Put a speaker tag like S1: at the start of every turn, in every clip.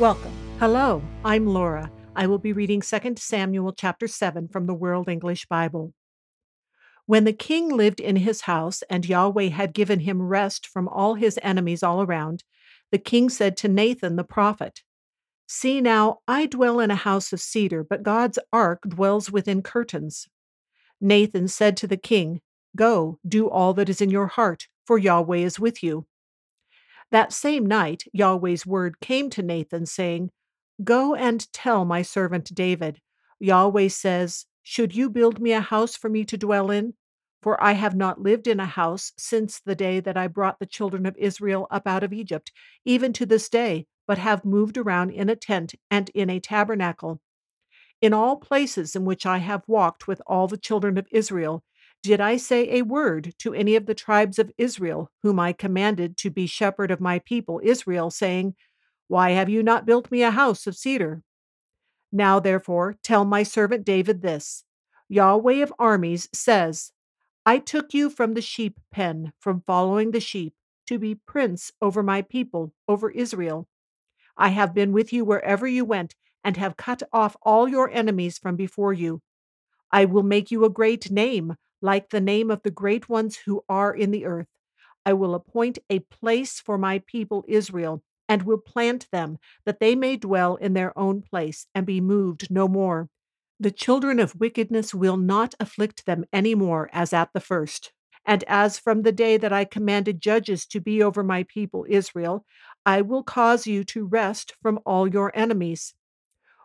S1: Welcome. Hello, I'm Laura. I will be reading 2 Samuel chapter 7 from the World English Bible. When the king lived in his house and Yahweh had given him rest from all his enemies all around, the king said to Nathan the prophet, See now, I dwell in a house of cedar, but God's ark dwells within curtains. Nathan said to the king, Go, do all that is in your heart, for Yahweh is with you. That same night, Yahweh's word came to Nathan, saying, Go and tell my servant David, Yahweh says, Should you build me a house for me to dwell in? For I have not lived in a house since the day that I brought the children of Israel up out of Egypt, even to this day, but have moved around in a tent and in a tabernacle. In all places in which I have walked with all the children of Israel, did I say a word to any of the tribes of Israel, whom I commanded to be shepherd of my people Israel, saying, Why have you not built me a house of cedar? Now, therefore, tell my servant David this Yahweh of armies says, I took you from the sheep pen, from following the sheep, to be prince over my people, over Israel. I have been with you wherever you went, and have cut off all your enemies from before you. I will make you a great name like the name of the great ones who are in the earth. I will appoint a place for my people Israel, and will plant them, that they may dwell in their own place, and be moved no more. The children of wickedness will not afflict them any more, as at the first. And as from the day that I commanded judges to be over my people Israel, I will cause you to rest from all your enemies.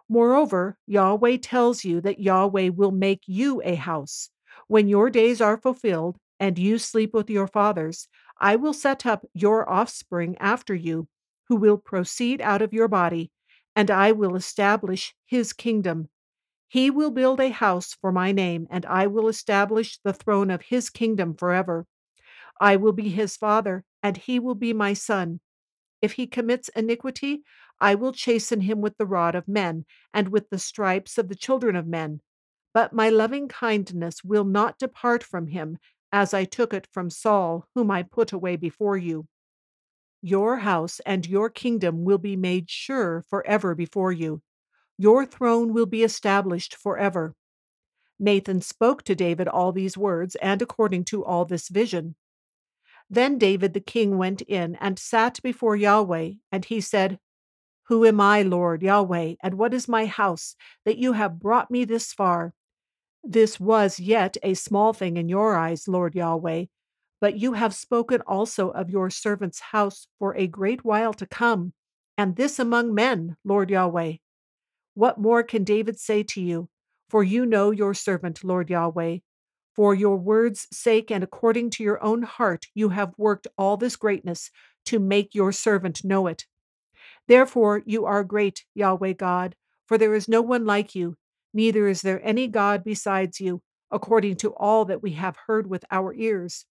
S1: Moreover, Yahweh tells you that Yahweh will make you a house. When your days are fulfilled, and you sleep with your fathers, I will set up your offspring after you, who will proceed out of your body, and I will establish his kingdom. He will build a house for my name, and I will establish the throne of his kingdom forever. I will be his father, and he will be my son. If he commits iniquity, I will chasten him with the rod of men, and with the stripes of the children of men. But my loving kindness will not depart from him, as I took it from Saul, whom I put away before you. Your house and your kingdom will be made sure forever before you. Your throne will be established forever. Nathan spoke to David all these words, and according to all this vision. Then David the king went in and sat before Yahweh, and he said, Who am I, Lord Yahweh, and what is my house, that you have brought me this far? This was yet a small thing in your eyes, Lord Yahweh, but you have spoken also of your servant's house for a great while to come, and this among men, Lord Yahweh. What more can David say to you? For you know your servant, Lord Yahweh. For your word's sake and according to your own heart, you have worked all this greatness to make your servant know it. Therefore, you are great, Yahweh God, for there is no one like you, neither is there any God besides you, according to all that we have heard with our ears.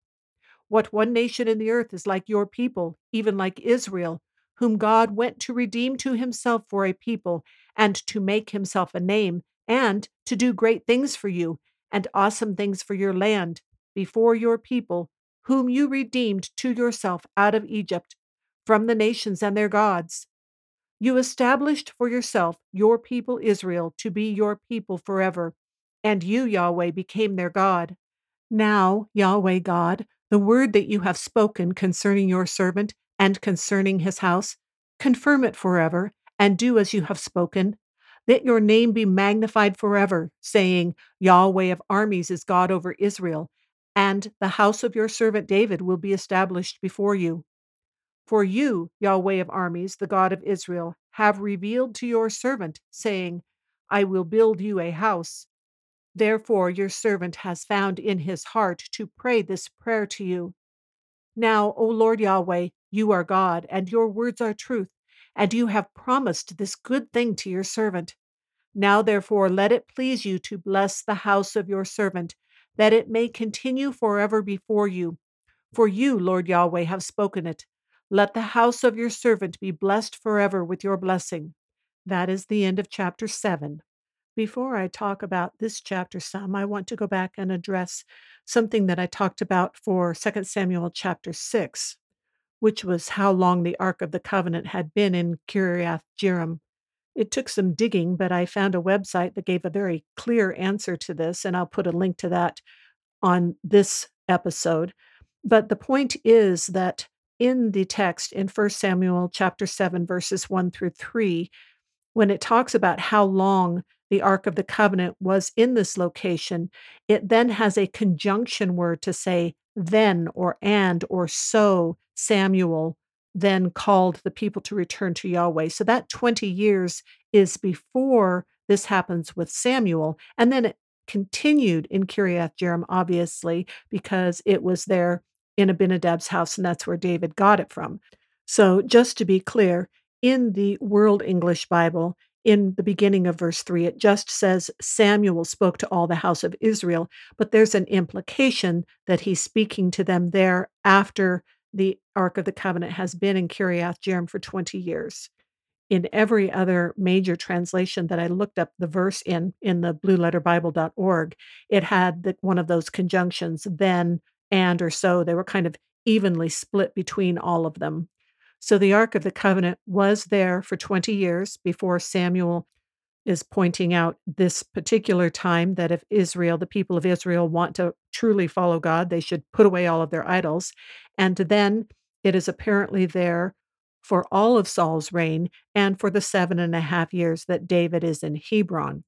S1: What one nation in the earth is like your people, even like Israel, whom God went to redeem to himself for a people, and to make himself a name, and to do great things for you, and awesome things for your land, before your people, whom you redeemed to yourself out of Egypt, from the nations and their gods. You established for yourself your people Israel to be your people forever, and you, Yahweh, became their God. Now, Yahweh God, the word that you have spoken concerning your servant and concerning his house, confirm it forever, and do as you have spoken. Let your name be magnified forever, saying, Yahweh of armies is God over Israel, and the house of your servant David will be established before you. For you, Yahweh of armies, the God of Israel, have revealed to your servant, saying, I will build you a house. Therefore, your servant has found in his heart to pray this prayer to you. Now, O Lord Yahweh, you are God, and your words are truth, and you have promised this good thing to your servant. Now, therefore, let it please you to bless the house of your servant, that it may continue forever before you. For you, Lord Yahweh, have spoken it. Let the house of your servant be blessed forever with your blessing. That is the end of chapter 7. Before I talk about this chapter some, I want to go back and address something that I talked about for 2 Samuel chapter 6, which was how long the Ark of the Covenant had been in Kiriath Jearim. It took some digging, but I found a website that gave a very clear answer to this, and I'll put a link to that on this episode. But the point is that in the text in 1 Samuel chapter 7 verses 1 through 3 when it talks about how long the Ark of the Covenant was in this location, it then has a conjunction word to say then or and or so Samuel then called the people to return to Yahweh. So that 20 years is before this happens with Samuel. And then it continued in Kiriath Jearim, obviously, because it was there in Abinadab's house, and that's where David got it from. So just to be clear, in the World English Bible, in the beginning of verse 3, it just says Samuel spoke to all the house of Israel, but there's an implication that he's speaking to them there after the Ark of the Covenant has been in Kiriath Jearim for 20 years. In every other major translation that I looked up the verse in, in the blueletterbible.org, it had the, one of those conjunctions, then, and, or so. They were kind of evenly split between all of them. So the Ark of the Covenant was there for 20 years before Samuel is pointing out this particular time that if Israel, the people of Israel, want to truly follow God, they should put away all of their idols. And then it is apparently there for all of Saul's reign and for the seven and a half years that David is in Hebron.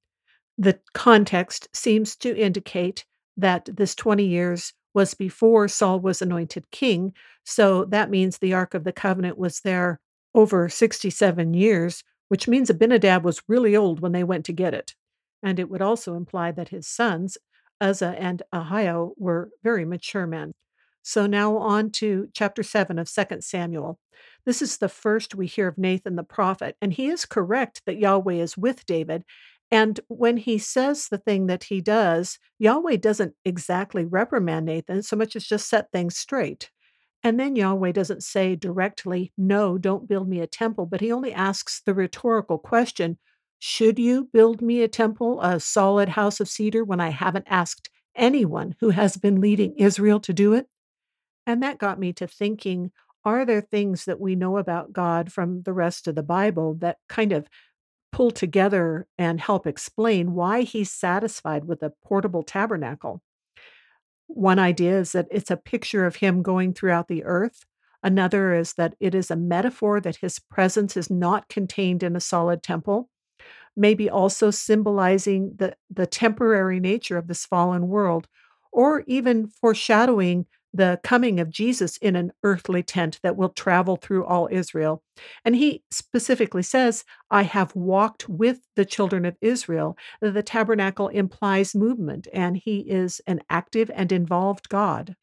S1: The context seems to indicate that this 20 years was before Saul was anointed king. So that means the Ark of the Covenant was there over 67 years which means Abinadab was really old when they went to get it. And it would also imply that his sons, Uzzah and Ahio, were very mature men. So now on to chapter 7 of 2 Samuel. This is the first we hear of Nathan the prophet, and he is correct that Yahweh is with David. And when he says the thing that he does, Yahweh doesn't exactly reprimand Nathan so much as just set things straight. And then Yahweh doesn't say directly, No, don't build me a temple, but he only asks the rhetorical question Should you build me a temple, a solid house of cedar, when I haven't asked anyone who has been leading Israel to do it? And that got me to thinking are there things that we know about God from the rest of the Bible that kind of pull together and help explain why he's satisfied with a portable tabernacle? One idea is that it's a picture of him going throughout the earth. Another is that it is a metaphor that his presence is not contained in a solid temple, maybe also symbolizing the, the temporary nature of this fallen world, or even foreshadowing the coming of Jesus in an earthly tent that will travel through all Israel. And he specifically says, I have walked with the children of Israel. The tabernacle implies movement, and he is an active and involved God.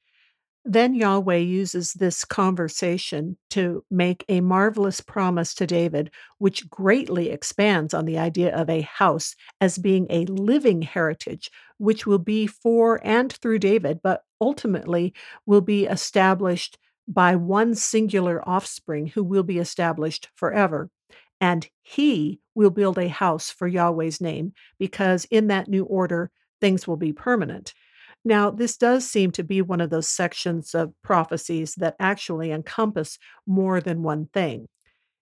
S1: Then Yahweh uses this conversation to make a marvelous promise to David, which greatly expands on the idea of a house as being a living heritage, which will be for and through David, but ultimately will be established by one singular offspring who will be established forever. And he will build a house for Yahweh's name, because in that new order, things will be permanent. Now, this does seem to be one of those sections of prophecies that actually encompass more than one thing.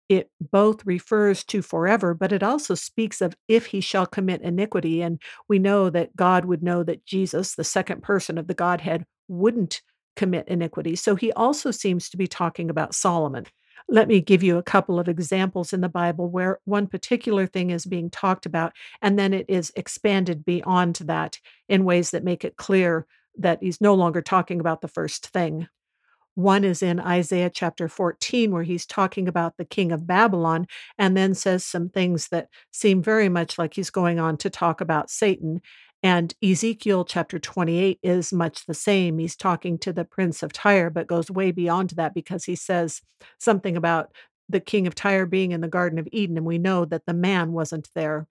S1: It both refers to forever, but it also speaks of if he shall commit iniquity. And we know that God would know that Jesus, the second person of the Godhead, wouldn't commit iniquity. So he also seems to be talking about Solomon. Let me give you a couple of examples in the Bible where one particular thing is being talked about, and then it is expanded beyond that in ways that make it clear that he's no longer talking about the first thing. One is in Isaiah chapter 14, where he's talking about the king of Babylon, and then says some things that seem very much like he's going on to talk about Satan. And Ezekiel chapter 28 is much the same. He's talking to the prince of Tyre, but goes way beyond that because he says something about the king of Tyre being in the Garden of Eden, and we know that the man wasn't there.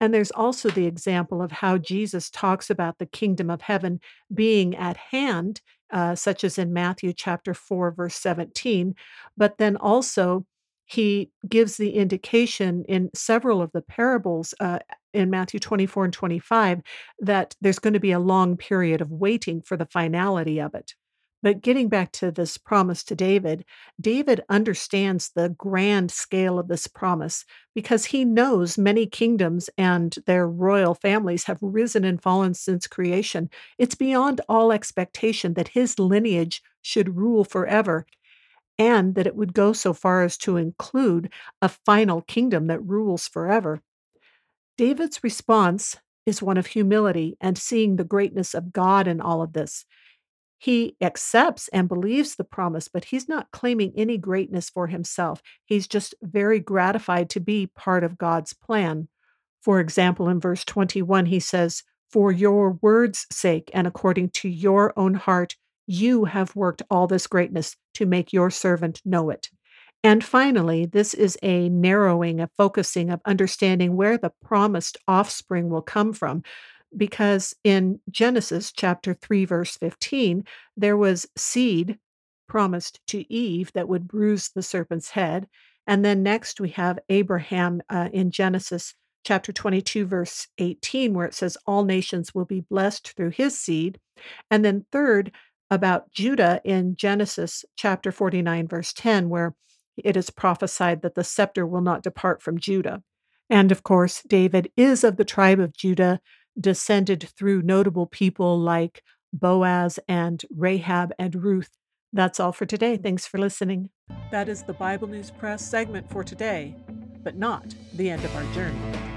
S1: And there's also the example of how Jesus talks about the kingdom of heaven being at hand, uh, such as in Matthew chapter 4, verse 17. But then also, he gives the indication in several of the parables uh, in Matthew 24 and 25 that there's going to be a long period of waiting for the finality of it. But getting back to this promise to David, David understands the grand scale of this promise because he knows many kingdoms and their royal families have risen and fallen since creation. It's beyond all expectation that his lineage should rule forever and that it would go so far as to include a final kingdom that rules forever. David's response is one of humility and seeing the greatness of God in all of this. He accepts and believes the promise, but he's not claiming any greatness for himself. He's just very gratified to be part of God's plan. For example, in verse 21, he says, For your word's sake and according to your own heart, you have worked all this greatness to make your servant know it. And finally, this is a narrowing, a focusing of understanding where the promised offspring will come from because in Genesis chapter 3, verse 15, there was seed promised to Eve that would bruise the serpent's head. And then next we have Abraham uh, in Genesis chapter 22, verse 18, where it says, All nations will be blessed through his seed. And then third, about Judah in Genesis chapter 49, verse 10, where it is prophesied that the scepter will not depart from Judah. And of course, David is of the tribe of Judah, descended through notable people like Boaz and Rahab and Ruth. That's all for today. Thanks for listening. That is the Bible News Press segment for today, but not the end of our journey.